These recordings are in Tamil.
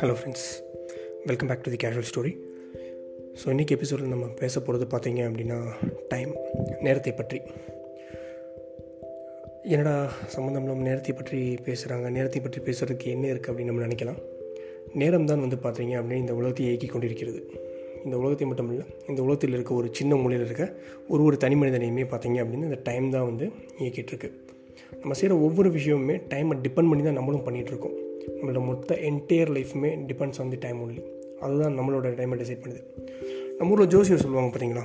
Hello friends welcome back to the casual story so இன்றைக்கி எபிசோடில் நம்ம பேச போகிறது பார்த்தீங்க அப்படின்னா டைம் நேரத்தை பற்றி. என்னடா சம்மந்தம் இல்லாமல் நேரத்தை பற்றி பேசுகிறாங்க நேரத்தை பற்றி பேசுகிறதுக்கு என்ன இருக்குது அப்படின்னு நம்ம நினைக்கலாம். நேரம் தான் வந்து பார்த்தீங்க அப்படின்னு இந்த உலகத்தை இயக்கி கொண்டிருக்கிறது. இந்த உலகத்தை மட்டும் இல்லை இந்த உலகத்தில் இருக்க ஒரு சின்ன மூலையில் இருக்க ஒரு ஒரு தனி மனிதனையுமே பார்த்தீங்க அப்படின்னு இந்த டைம் தான் வந்து இயக்கிட்டு இருக்கு. நம்ம செய்கிற ஒவ்வொரு விஷயமுமே டைமை டிபெண்ட் பண்ணி தான் நம்மளும் பண்ணிகிட்ருக்கோம் நம்மளோட மொத்த entire லைஃப்புமே depends on the time only அதுதான் நம்மளோட டைமை டிசைட் பண்ணுது. நம்ம ஊரில் ஜோசியர் சொல்லுவாங்க பார்த்தீங்களா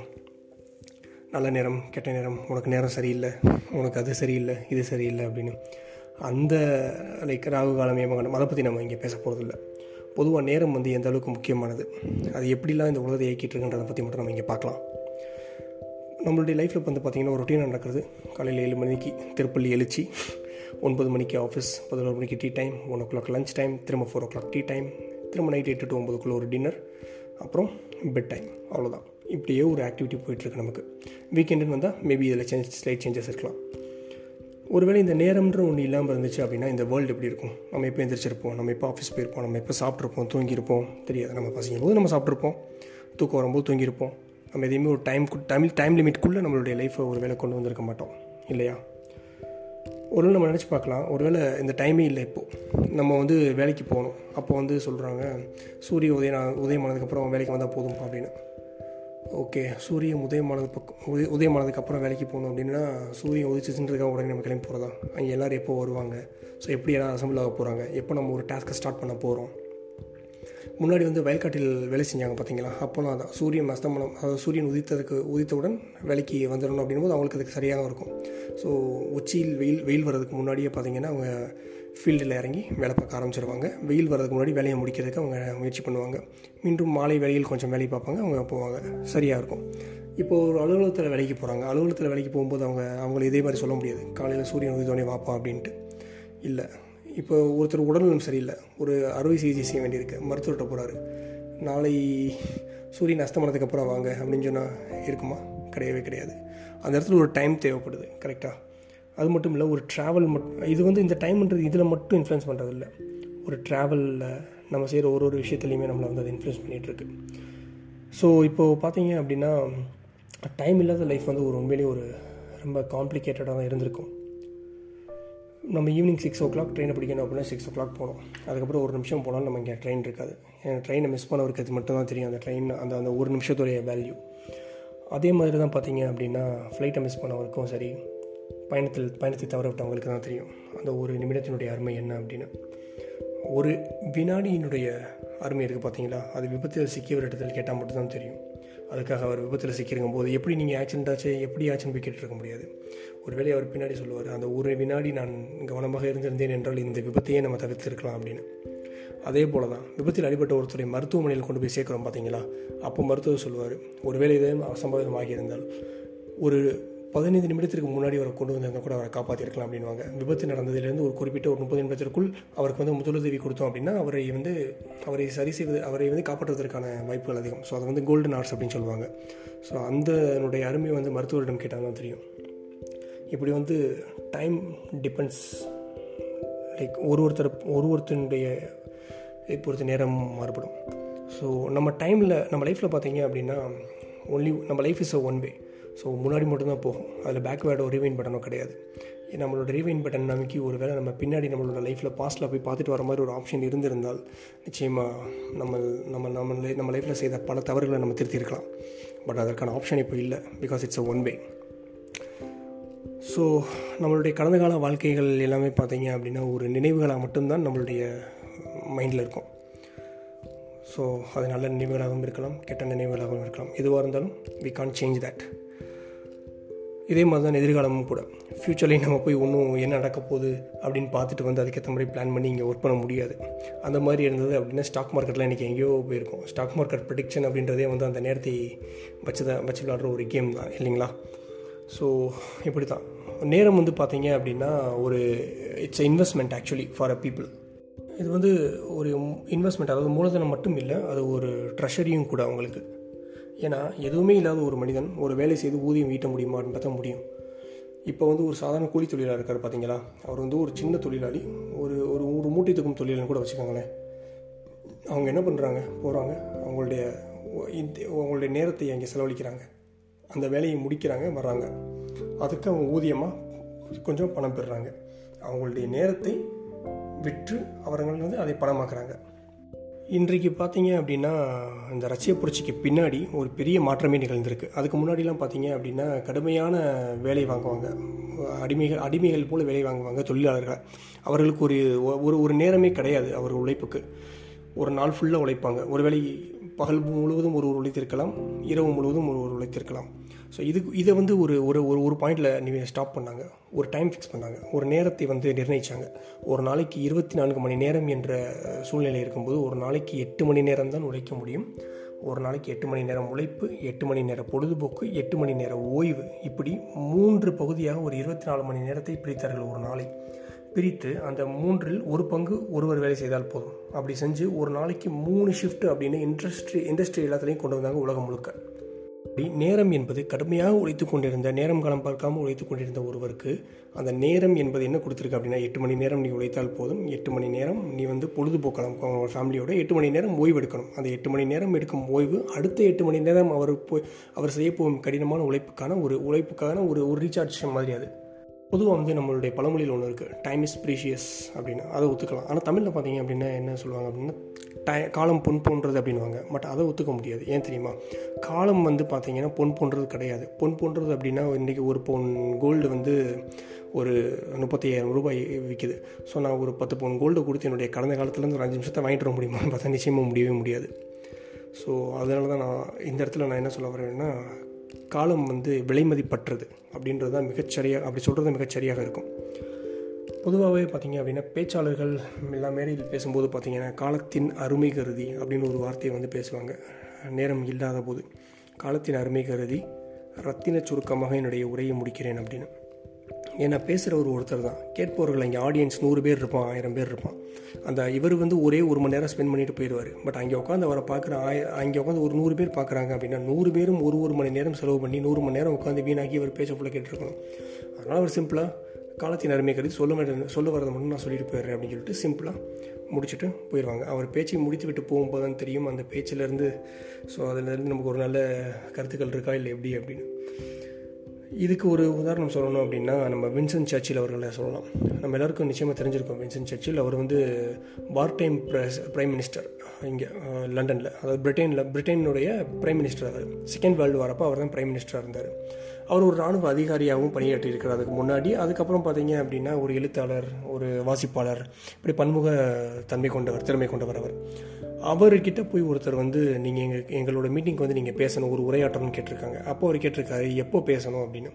நல்ல நேரம் கெட்ட நேரம் உனக்கு நேரம் சரியில்லை உனக்கு அது சரியில்லை இது சரியில்லை அப்படின்னு. அந்த லைக் ராகு காலம் ஏமகாலம் அதை பற்றி நம்ம இங்கே பேச போகிறதில்ல பொதுவாக நேரம் வந்து எந்த அளவுக்கு முக்கியமானது? அது எப்படிலாம் இந்த உலகத்தை இயக்கிட்டு இருக்குன்றதை பற்றி மட்டும் நம்ம இங்கே பார்க்கலாம். நம்மளுடைய லைஃப்பில் வந்து பார்த்திங்கன்னா ஒரு ரொட்டீனாக நடக்கிறது. காலையில் ஏழு மணிக்கு திருப்பள்ளி எழுச்சி ஒன்பது மணிக்கு ஆஃபீஸ் பதினோரு மணிக்கு tea time one o'clock lunch time திரும்ப four o'clock tea time திரும்ப நைட் எட்டு டு ஒம்பதுக்குள்ளே ஒரு டின்னர் அப்புறம் பெட் டைம் அவ்வளோதான் இப்படியே ஒரு ஆக்டிவிட்டி போயிட்டுருக்கு நமக்கு. வீக்கெண்டுன்னு வந்தால் மேபி இதில் சேஞ்ச் ஸ்லைட் சேஞ்சஸ் இருக்கலாம். ஒருவேளை இந்த நேரம்ன்ற ஒன்று இல்லாமல் இருந்துச்சு அப்படின்னா இந்த வேர்ல்டு எப்படி இருக்கும்? நம்ம எப்போ எந்திரிச்சிருப்போம்? நம்ம எப்போ ஆஃபீஸ் போயிருப்போம்? நம்ம எப்போ சாப்பிட்ருப்போம் தூங்கியிருப்போம்? தெரியாது. நம்ம பசிக்கும் போது நம்ம சாப்பிட்ருப்போம் தூக்கம் வரும்போது தூங்கியிருப்போம். நம்ம எதையுமே ஒரு டைம் டைம் டைம் லிமிட்குள்ளே நம்மளுடைய லைஃப்பை ஒரு வேலை கொண்டு வந்திருக்க மாட்டோம். இல்லையா? ஒரு நம்ம நினச்சி பார்க்கலாம். ஒருவேளை இந்த டைமே இல்லை இப்போது நம்ம வந்து வேலைக்கு போகணும். அப்போ வந்து சொல்கிறாங்க சூரிய உதயம் உதயமானதுக்கப்புறம் வேலைக்கு வந்தால் போதும் அப்படின்னு. ஓகே சூரியன் உதயமானது பக்கம் உதய உதயமானதுக்கப்புறம் வேலைக்கு போகணும் அப்படின்னா சூரியன் உதிச்சுன்றதுக்காக உடனே நம்ம கிளம்பி போகிறதா அங்கே எல்லோரும் எப்போ வருவாங்க? ஸோ எப்படி எல்லாம் அசம்பிள் ஆக போகிறாங்க எப்போ நம்ம ஒரு டாஸ்க்கை ஸ்டார்ட் பண்ண போகிறோம் முன்னாடி வந்து வயல்காட்டில் வேலை செஞ்சாங்க பார்த்தீங்களா? அப்போலாம் அதான் சூரியன் அஸ்தமனம் அதாவது சூரியன் உதித்ததுக்கு உதித்தவுடன் வேலைக்கு வந்துடணும் அப்படின்போது அவங்களுக்கு அதுக்கு சரியாக இருக்கும். ஸோ உச்சியில் வெயில் வெயில் வர்றதுக்கு முன்னாடியே பார்த்தீங்கன்னா அவங்க ஃபீல்டில் இறங்கி வேலை பார்க்க ஆரம்பிச்சிருவாங்க. வெயில் வர்றதுக்கு முன்னாடி வேலையை முடிக்கிறதுக்கு அவங்க முயற்சி பண்ணுவாங்க. மீண்டும் மாலை வேலையில் கொஞ்சம் வேலையை பார்ப்பாங்க அவங்க போவாங்க. சரியாக இருக்கும். இப்போது ஒரு அலுவலகத்தில் வேலைக்கு போகிறாங்க அலுவலகத்தில் வேலைக்கு போகும்போது அவங்க அவங்கள இதே மாதிரி சொல்ல முடியாது. காலையில் சூரியன் உதித்தோடனே வாப்பா அப்படின்ட்டு. இல்லை. இப்போ ஒருத்தர் உடல்நலம் சரியில்லை. ஒரு அறுவை சிகிச்சை செய்ய வேண்டியிருக்கு. மருத்துவர்கிட்ட போகிறாரு நாளை சூரியன் அஸ்தமனத்துக்கு அப்புறம் வாங்க அப்படின்னு சொன்னால் இருக்குமா? கிடையவே கிடையாது. அந்த இடத்துல ஒரு டைம் தேவைப்படுது. கரெக்டாக அது மட்டும் இல்லை ஒரு ட்ராவல் மட்டும் இது வந்து இந்த டைம்ன்றது இதில் மட்டும் இன்ஃப்ளூயன்ஸ் பண்ணுறது இல்லை ஒரு ட்ராவலில் நம்ம செய்கிற ஒரு ஒரு விஷயத்துலையுமே நம்மளை வந்து அது இன்ஃப்ளூயன்ஸ் பண்ணிகிட்ருக்கு ஸோ இப்போது பார்த்தீங்க அப்படின்னா டைம் இல்லாத லைஃப் வந்து ஒரு உண்மையிலேயே ஒரு ரொம்ப காம்ப்ளிகேட்டடாக தான் இருந்திருக்கும். நம்ம ஈவினிங் சிக்ஸ் ஓ கிளாக் ட்ரெயினை பிடிக்கணும் அப்படின்னா சிக்ஸ் ஓ கிளாக் போகணும். அதுக்கப்புறம் ஒரு நிமிஷம் போனாலும் நம்ம இங்கே ட்ரெயின் இருக்காது. ஏன்னா ட்ரெயினை மிஸ் பண்ணவருக்கு அது மட்டும் தான் தெரியும். அந்த ட்ரெயின் அந்த அந்த ஒரு நிமிஷத்துடைய வேல்யூ அதே மாதிரி தான் பார்த்தீங்க அப்படின்னா ஃப்ளைட்டை மிஸ் பண்ணவருக்கும் சரி பயணத்தில் பயணத்தை தவற விட்டவங்களுக்கு தான் தெரியும். அந்த ஒரு நிமிடத்தினுடைய அருமை என்ன அப்படின்னு. ஒரு வினாடியினுடைய அருமை இருக்குது பார்த்தீங்களா அது விபத்தில் சிக்கியவர் இடத்துல கேட்டால் மட்டும்தான் தெரியும். அதுக்காக அவர் விபத்தில் சிக்கிருக்கும் போது எப்படி நீங்கள் ஆக்சிடென்ட் ஆச்சு? எப்படி ஆச்சுன்னு போய் கேட்டுருக்க முடியாது. ஒருவேளை அவர் பின்னாடி சொல்லுவார் அந்த ஒரு வினாடி நான் கவனமாக இருந்திருந்தேன் என்றால் இந்த விபத்தையே நம்ம தவிர்த்திருக்கலாம் அப்படின்னு. அதே போல தான் விபத்தில் அடிபட்ட ஒருத்தரை மருத்துவமனையில் கொண்டு போய் சேர்க்குறோம் பார்த்தீங்களா அப்போ மருத்துவர் சொல்லுவார் ஒருவேளை இதே அசம்பாவிதம் இருந்தால் ஒரு பதினைந்து நிமிடத்திற்கு முன்னாடி அவரை கொண்டு வந்திருந்தால் கூட அவரை காப்பாற்றிருக்கலாம் அப்படின்வாங்க விபத்து நடந்ததுலேருந்து ஒரு குறிப்பிட்ட ஒரு முப்பது நிமிடத்திற்குள் அவருக்கு வந்து முதலுதவி கொடுத்தோம் அப்படின்னா அவரை வந்து அவரை சரி செய்வது அவரை வந்து காப்பாற்றுவதற்கான வாய்ப்புகள் அதிகம். ஸோ அதை வந்து கோல்டன் ஆர்ட்ஸ் அப்படின்னு சொல்லுவாங்க. ஸோ அந்தனுடைய அருமை வந்து மருத்துவரிடம் கேட்டால் தான் தெரியும். இப்படி வந்து டைம் டிபெண்ட்ஸ் லைக் ஒரு ஒருத்தர் ஒரு ஒருத்தனுடைய பொறுத்து நேரம் மாறுபடும். ஸோ நம்ம டைமில் நம்ம லைஃப்பில் பார்த்தீங்க அப்படின்னா ஒன்லி நம்ம life is a one way so முன்னாடி மட்டும்தான் போகும். அதில் பேக்வேர்டோ ரீவைன் பட்டனோ கிடையாது. நம்மளோட ரீவைன் பட்டன் நமக்கு ஒரு வேளை நம்ம பின்னாடி நம்மளோட லைஃப்பில் பாஸ்ட்டில் போய் பார்த்துட்டு வர மாதிரி ஒரு ஆப்ஷன் இருந்திருந்தால் நிச்சயமாக நம்ம நம்ம நம்ம நம்ம லைஃப்பில் செய்த பல தவறுகளை நம்ம திருத்திருக்கலாம் பட் அதற்கான ஆப்ஷன் இப்போ இல்லை because it's a one way so நம்மளுடைய கடந்த கால வாழ்க்கைகள் எல்லாமே பார்த்தீங்க அப்படின்னா ஒரு நினைவுகளாக மட்டும்தான் நம்மளுடைய மைண்டில் இருக்கும். ஸோ அது நல்ல நினைவுகளாகவும் இருக்கலாம் கெட்ட நினைவுகளாகவும் இருக்கலாம். எதுவாக இருந்தாலும் வி கான் சேஞ்ச் தட் இதே மாதிரி தான் எதிர்காலமும் கூட. ஃப்யூச்சர்லேயும் நம்ம போய் ஒன்றும் என்ன நடக்க போகுது அப்படின்னு பார்த்துட்டு வந்து அதுக்கேற்ற மாதிரி பிளான் பண்ணி இங்கே ஒர்க் பண்ண முடியாது. அந்த மாதிரி இருந்தது அப்படின்னா ஸ்டாக் மார்க்கெட்டில் இன்றைக்கி எங்கேயோ போயிருக்கும். ஸ்டாக் மார்க்கெட் ப்ரிடிக்ஷன் அப்படின்றதே வந்து அந்த நேரத்தை வச்சு தான் வச்சு விளாடுற ஒரு கேம் தான் இல்லைங்களா? ஸோ இப்படி தான் நேரம் வந்து பார்த்தீங்க அப்படின்னா ஒரு it's investment actually for a people இது வந்து ஒரு இன்வெஸ்ட்மெண்ட் அதாவது மூலதனம் மட்டும் இல்லை அது ஒரு ட்ரெஷரியும் கூட அவங்களுக்கு. ஏன்னா எதுவுமே இல்லாத ஒரு மனிதன் ஒரு வேலை செய்து ஊதியம் ஈட்ட முடியுமான்றத முடியும். இப்போ வந்து ஒரு சாதாரண கூலி தொழிலாளர் இருக்கார் பார்த்தீங்களா? அவர் வந்து ஒரு சின்ன தொழிலாளி ஒரு ஒரு ஒரு மூட்டை தூக்கும் தொழிலாளி கூட வச்சுக்கோங்களேன். அவங்க என்ன பண்ணுறாங்க போகிறாங்க அவங்களுடைய அவங்களுடைய நேரத்தை அங்கே செலவழிக்கிறாங்க. அந்த வேலையை முடிக்கிறாங்க வர்றாங்க. அதுக்கு அவங்க ஊதியமாக கொஞ்சம் பணம் பெறுறாங்க. அவங்களுடைய நேரத்தை விற்று அவர்கள் வந்து அதை பணமாக்குறாங்க. இன்றைக்கு பார்த்தீங்க அப்படின்னா இந்த ரஷ்ய புரட்சிக்கு பின்னாடி ஒரு பெரிய மாற்றமே நிகழ்ந்திருக்கு. அதுக்கு முன்னாடிலாம் பார்த்தீங்க அப்படின்னா கடுமையான வேலை வாங்குவாங்க. அடிமைகள் அடிமைகள் போல் வேலை வாங்குவாங்க தொழிலாளர்கள். அவர்களுக்கு ஒரு ஒரு ஒரு நேரமே கிடையாது அவர் உழைப்புக்கு. ஒரு நாள் ஃபுல்லாக உழைப்பாங்க. ஒருவேளை பகல் முழுவதும் ஒரு ஒரு உழைத்திருக்கலாம் இரவு முழுவதும் ஒரு ஒரு உழைத்திருக்கலாம். ஸோ இது இதை வந்து ஒரு ஒரு ஒரு ஒரு பாயிண்டில் ஸ்டாப் பண்ணாங்க. ஒரு டைம் ஃபிக்ஸ் பண்ணாங்க. ஒரு நேரத்தை வந்து நிர்ணயித்தாங்க ஒரு நாளைக்கு இருபத்தி நான்கு மணி நேரம் என்ற சூழ்நிலை இருக்கும்போது ஒரு நாளைக்கு எட்டு மணி நேரம் தான் உழைக்க முடியும். ஒரு நாளைக்கு எட்டு மணி நேரம் உழைப்பு எட்டு மணி நேரம் பொழுதுபோக்கு எட்டு மணி நேரம் ஓய்வு. இப்படி மூன்று பகுதியாக ஒரு இருபத்தி நாலு மணி நேரத்தை பிரித்தார்கள் ஒரு நாளை. பிரித்து அந்த மூன்றில் ஒரு பங்கு ஒருவர் வேலை செய்தால் போதும். அப்படி செஞ்சு ஒரு நாளைக்கு மூணு ஷிஃப்ட் அப்படின்னு இண்டஸ்ட்ரி இண்டஸ்ட்ரி எல்லாத்துலேயும் கொண்டு வந்தாங்க உலகம் முழுக்க. நேரம் என்பது கடுமையாக உழைத்து கொண்டிருந்த நேரம் காலம் பார்க்காமல் உழைத்து கொண்டிருந்த ஒருவருக்கு அந்த நேரம் என்பது என்ன கொடுத்துருக்கு அப்படின்னா எட்டு மணி நேரம் நீ உழைத்தால் போதும் எட்டு மணி நேரம் நீ வந்து பொழுதுபோக்கலாம் அவங்க ஃபேமிலியோட எட்டு மணி நேரம் ஓய்வு எடுக்கணும். அந்த எட்டு மணி நேரம் எடுக்கும் ஓய்வு அடுத்த எட்டு மணி நேரம் அவர் போய் அவர் செய்ய போகும் கடினமான உழைப்புக்கான ஒரு உழைப்புக்கான ஒரு ஒரு ரீசார்ஜ் மாதிரி அது. பொதுவாக வந்து நம்மளுடைய பழமொழியில் ஒன்று இருக்குது டைம் இஸ் ப்ரீஷியஸ் அப்படின்னு. அதை ஒத்துக்கலாம். ஆனால் தமிழில் பார்த்தீங்க அப்படின்னா என்ன சொல்லுவாங்க அப்படின்னா டை காலம் பொன் போன்றது அப்படின்வாங்க பட் அதை ஒத்துக்க முடியாது. ஏன் தெரியுமா? காலம் வந்து பார்த்தீங்கன்னா பொன் போன்றது கிடையாது. பொன் போன்றது அப்படின்னா இன்றைக்கி ஒரு பொன் கோல்டு வந்து ஒரு முப்பத்தி ஐயாயிரம் ரூபாய் விற்கிது ஸோ நான் ஒரு பத்து பவுன் கோல்டு கொடுத்து என்னுடைய கடந்த காலத்துலேருந்து ஒரு அஞ்சு நிமிஷத்தை வாங்கிட்டு வர முடியுமான்னு பார்த்தா நிச்சயமாக முடியவே முடியாது. ஸோ அதனால தான் நான் இந்த இடத்துல நான் என்ன சொல்ல வரேன்னா காலம் வந்து விலைமதிப்பற்றது அப்படின்றது தான் மிகச்சரியாக அப்படி சொல்கிறது மிகச்சரியாக இருக்கும். பொதுவாகவே பார்த்தீங்க அப்படின்னா பேச்சாளர்கள் எல்லா மேடையில் பேசும்போது பார்த்தீங்கன்னா காலத்தின் அருமை கருதி அப்படின்னு ஒரு வார்த்தையை வந்து பேசுவாங்க. நேரம் இல்லாத போது காலத்தின் அருமை கருதி ரத்தின சுருக்கமாக என்னுடைய உரையை முடிக்கிறேன் அப்படின்னு. ஏன்னா பேசுகிற ஒரு ஒருத்தர் தான். கேட்பவர்கள் இங்கே ஆடியன்ஸ் நூறு பேர் இருப்பான் ஆயிரம் பேர் இருப்பான். அந்த இவர் வந்து ஒரே ஒரு மணி நேரம் ஸ்பெண்ட் பண்ணிட்டு போயிடுவார். பட் அங்கே உட்காந்து அவரை பார்க்குற ஆய அங்கே உட்காந்து ஒரு நூறு பேர் பார்க்குறாங்க அப்படின்னா நூறு பேரும் ஒரு ஒரு மணி நேரம் செலவு பண்ணி நூறு மணி நேரம் உட்காந்து வீணாக்கி அவர் பேச்சை ஃபுல்லாக கேட்டுருக்கணும். அதனால் அவர் சிம்பிளாக காலத்தின் அருமை கருதி சொல்ல மாட்டேன் சொல்ல வரதை மட்டும் நான் சொல்லிட்டு போயிடுறேன் அப்படின்னு சொல்லிட்டு சிம்பிளாக முடிச்சுட்டு போயிடுவாங்க. அவர் பேச்சை முடித்து விட்டு போகும்போது தான் தெரியும் அந்த பேச்சிலேருந்து ஸோ அதிலேருந்து நமக்கு ஒரு நல்ல கருத்துக்கள் இருக்கா இல்லை எப்படி அப்படின்னு. இதுக்கு ஒரு உதாரணம் சொல்லணும் அப்படின்னா நம்ம வின்சன் சர்ச்சில் அவர்களை சொல்லலாம். நம்ம எல்லாருக்கும் நிச்சயமாக தெரிஞ்சிருக்கோம் வின்சன் சர்ச்சில் அவர் வந்து பார்ட் டைம் ப்ரெஸ் பிரைம் மினிஸ்டர் இங்கே லண்டனில். அதாவது பிரிட்டனில் பிரிட்டனுடைய பிரைம் மினிஸ்டர் அவர். செகண்ட் வேர்ல்டு வரப்போ அவர் தான் பிரைம் மினிஸ்டராக இருந்தார். அவர் ஒரு இராணுவ அதிகாரியாகவும் பணியாற்றி இருக்கிறார். அதுக்கு முன்னாடி அதுக்கப்புறம் பார்த்தீங்க அப்படின்னா ஒரு எழுத்தாளர் ஒரு வாசிப்பாளர் இப்படி பன்முக தன்மை கொண்டவர் திறமை கொண்டவர் அவர். அவர்கிட்ட போய் ஒருத்தர் வந்து நீங்கள் எங்கள் எங்களோட மீட்டிங்க்கு வந்து நீங்கள் பேசணும் ஒரு உரையாற்றணும்னு கேட்டிருக்காங்க. அப்போ அவர் கேட்டிருக்காரு எப்போ பேசணும் அப்படின்னு.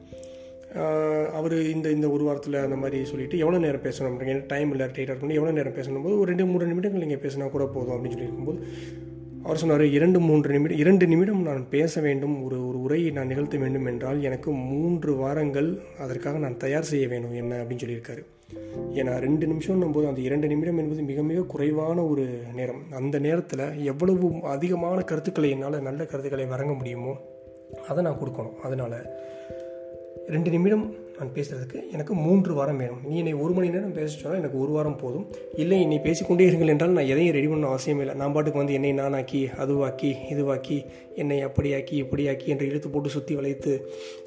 அவர் இந்த இந்த ஒரு வாரத்தில் அந்த மாதிரி சொல்லிட்டு எவ்வளோ நேரம் பேசணும் அப்படிங்கிற டைம் இல்லை டைட்டாக இருக்கணும் எவ்வளோ நேரம் பேசணும் போது ஒரு ரெண்டு மூணு நிமிடங்கள் நீங்கள் பேசினா கூட போதும் அப்படின்னு சொல்லி இருக்கும்போது அவர் சொன்னார் இரண்டு மூன்று நிமிடம் இரண்டு நிமிடம் நான் பேச வேண்டும் ஒரு ஒரு உரையை நான் நிகழ்த்த வேண்டும் என்றால் எனக்கு மூன்று வாரங்கள் அதற்காக நான் தயார் செய்ய வேணும் என்ன அப்படின்னு சொல்லியிருக்காரு. ஏன்னா ரெண்டு நிமிஷம்னும் போது அந்த இரண்டு நிமிடம் என்பது மிக மிக குறைவான ஒரு நேரம். அந்த நேரத்தில் எவ்வளவு அதிகமான கருத்துக்களை என்னால் நல்ல கருத்துக்களை வழங்க முடியுமோ அதை நான் கொடுக்கணும். அதனால் ரெண்டு நிமிடம் நான் பேசுகிறதுக்கு எனக்கு மூன்று வாரம் வேணும். நீ என்னை ஒரு மணி நேரம் பேச சொன்னால் எனக்கு ஒரு வாரம் போதும். இல்லை என்னை பேசிக்கொண்டே இருங்கள் என்றால் நான் எதையும் ரெடி பண்ண அவசியம் இல்லை. நான் பாட்டுக்கு வந்து என்னை நானாக்கி அதுவாக்கி இதுவாக்கி என்னை அப்படியாக்கி இப்படியாக்கி என்று இழுத்து போட்டு சுற்றி வளைத்து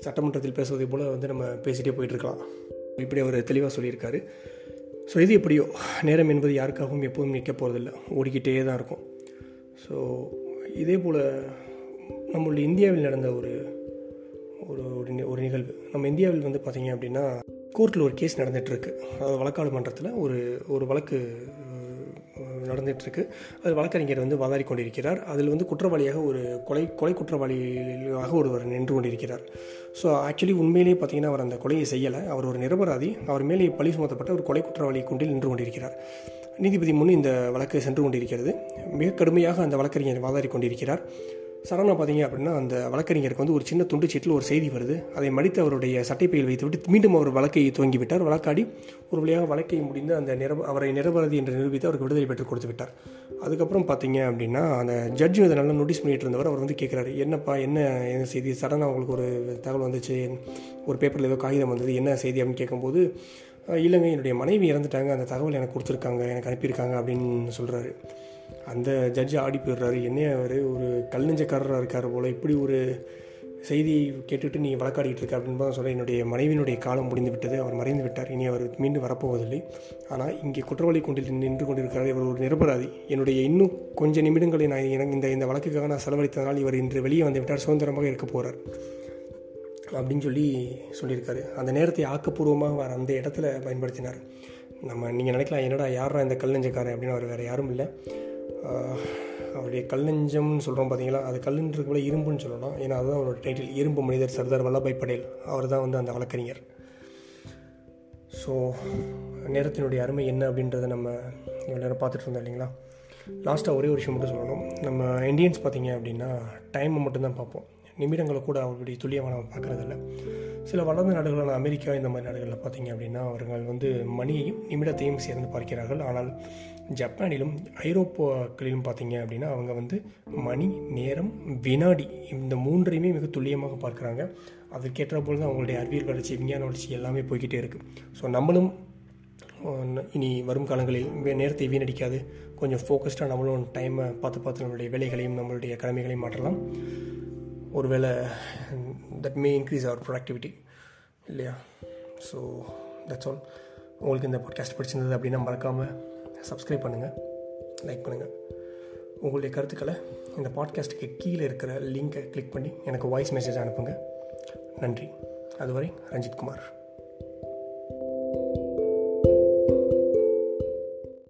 சட்டமன்றத்தில் பேசுவதை போல் வந்து நம்ம பேசிகிட்டே போயிட்டுருக்கலாம் இப்படி அவர் தெளிவாக சொல்லியிருக்காரு. ஸோ இது எப்படியோ நேரம் என்பது யாருக்காகவும் எப்போதும் நிற்க போகிறதில்ல ஓடிக்கிட்டே தான் இருக்கும். ஸோ இதே போல் நம்மளுடைய இந்தியாவில் நடந்த ஒரு ஒரு ஒரு நிகழ்வு. நம்ம இந்தியாவில் வந்து பார்த்திங்க அப்படின்னா கோர்ட்டில் ஒரு கேஸ் நடந்துகிட்ருக்கு அதாவது வழக்காடு மன்றத்தில் ஒரு ஒரு வழக்கு நடந்துகிட்ருக்கு அது வழக்கறிஞர் வந்து வாதாடி கொண்டிருக்கிறார். அதில் வந்து குற்றவாளியாக ஒரு கொலை கொலை குற்றவாளியாக ஒருவர் நின்று கொண்டிருக்கிறார். ஸோ ஆக்சுவலி உண்மையிலேயே பார்த்தீங்கன்னா அவர் அந்த கொலையை செய்யலை. அவர் ஒரு நிரபராதி. அவர் மேலே பழி சுமத்தப்பட்ட ஒரு கொலை குற்றவாளி கொண்டில் நின்று கொண்டிருக்கிறார். நீதிபதி முன் இந்த வழக்கு சென்று கொண்டிருக்கிறது. மிக கடுமையாக அந்த வழக்கறிஞர் வாதாடி கொண்டிருக்கிறார். சடனாக பார்த்தீங்க அப்படின்னா அந்த வழக்கறிஞருக்கு வந்து ஒரு சின்ன துண்டு சீட்டில் ஒரு செய்தி வருது. அதை மடித்து அவருடைய சட்டைப்பையில் வைத்துவிட்டு மீண்டும் அவர் வழக்கை துவங்கிவிட்டார் வழக்காடி ஒரு வழியாக வழக்கை முடிந்து அந்த நிரப அவரை நிரபராதி என்று நிரூபித்து அவருக்கு விடுதலை பெற்றுக் கொடுத்து விட்டார். அதுக்கப்புறம் பார்த்தீங்க அப்படின்னா அந்த ஜட்ஜ் இதை நல்லா நோட்டீஸ் பண்ணிட்டு இருந்தவர். அவர் வந்து கேட்குறாரு என்னப்பா என்ன என்ன செய்தி? சடனாக அவங்களுக்கு ஒரு தகவல் வந்துச்சு? ஒரு பேப்பரில் ஏதோ காகிதம் வந்தது. என்ன செய்தி? அப்படின்னு கேட்கும்போது இல்லைங்க என்னுடைய மனைவி இறந்துட்டாங்க. அந்த தகவல் எனக்கு கொடுத்துருக்காங்க. எனக்கு அனுப்பியிருக்காங்க அப்படின்னு சொல்கிறாரு அந்த ஜட்ஜி ஆடி போயிடுறாரு. என்னைய அவர் ஒரு கல்நெஞ்சக்காரராக இருக்கார் போல். இப்படி ஒரு செய்தியை கேட்டுட்டு நீ வழக்காடிட்டு இருக்க அப்படின்னு தான் சொல்ல என்னுடைய மனைவியினுடைய காலம் முடிந்து விட்டது. அவர் மறைந்து விட்டார். இனி அவர் மீண்டும் வரப்போவதில்லை. ஆனால் இங்கே குற்றவாளி கொண்டில் நின்று கொண்டிருக்கிறார். இவர் ஒரு நிரபராதி. என்னுடைய இன்னும் கொஞ்சம் நிமிடங்களை நான் எனக்கு இந்த இந்த வழக்குக்காக நான் செலவழித்ததனால் இவர் இன்று வெளியே வந்து விட்டார். சுதந்திரமாக இருக்க போகிறார் அப்படின்னு சொல்லி சொல்லியிருக்காரு. அந்த நேரத்தை ஆக்கப்பூர்வமாக அவர் அந்த இடத்துல பயன்படுத்தினார். நம்ம நீங்கள் நினைக்கலாம் என்னடா யாரா இந்த கல்லஞ்சக்காரன் அப்படின்னு அவர் வேறு யாரும் இல்லை. அவருடைய கல்லஞ்சம்னு சொல்கிறோம் பார்த்தீங்களா அது கல்லுன்றது கூட இரும்புன்னு சொல்லலாம் ஏன்னா அதுதான் அவரோட டைட்டில் இரும்பு மனிதர் சர்தார் வல்லபாய் படேல். அவர் தான் வந்து அந்த வழக்கறிஞர். ஸோ நேரத்தினுடைய அருமை என்ன அப்படின்றத நம்ம இவ்வளோ நேரம் பார்த்துட்டு இருந்தோம் இல்லைங்களா? லாஸ்ட்டாக ஒரே ஒரு விஷயம் மட்டும் சொல்லணும். நம்ம இந்தியன்ஸ் பார்த்தீங்க அப்படின்னா டைமை மட்டும்தான் பார்ப்போம். நிமிடங்களை கூட அவருடைய துல்லியமாக நம்ம பார்க்குறதில்ல. சில வளர்ந்த நாடுகளான அமெரிக்கா இந்த மாதிரி நாடுகளில் பார்த்தீங்க அப்படின்னா அவர்கள் வந்து மணியையும் நிமிடத்தையும் சேர்ந்து பார்க்கிறார்கள். ஆனால் ஜப்பானிலும் ஐரோப்பாக்களிலும் பார்த்தீங்க அப்படின்னா அவங்க வந்து மணி நேரம் வினாடி இந்த மூன்றையுமே மிக துல்லியமாக பார்க்குறாங்க. அதற்கேற்ற போல் தான் அவங்களுடைய அறிவியல் வளர்ச்சி விஞ்ஞான வளர்ச்சி எல்லாமே போய்கிட்டே இருக்குது ஸோ நம்மளும் இனி வரும் காலங்களில் நேரத்தை வீணடிக்காது. கொஞ்சம் ஃபோக்கஸ்டாக நம்மளும் டைமை பார்த்து பார்த்து நம்மளுடைய வேலைகளையும் நம்மளுடைய கடமைகளையும் மாற்றலாம். ஒருவேளை that may increase our productivity இல்லையா? ஸோ தட்ஸ் ஆல் உங்களுக்கு இந்த பாட்காஸ்ட் பிடிச்சிருந்தது அப்படின்னா மறக்காமல் சப்ஸ்கிரைப் பண்ணுங்கள் லைக் பண்ணுங்கள் உங்களுடைய கருத்துக்களை இந்த பாட்காஸ்ட்டுக்கு கீழே இருக்கிற லிங்கை கிளிக் பண்ணி எனக்கு வாய்ஸ் மெசேஜ் அனுப்புங்க. நன்றி. அதுவரை ரஞ்சித் குமார்.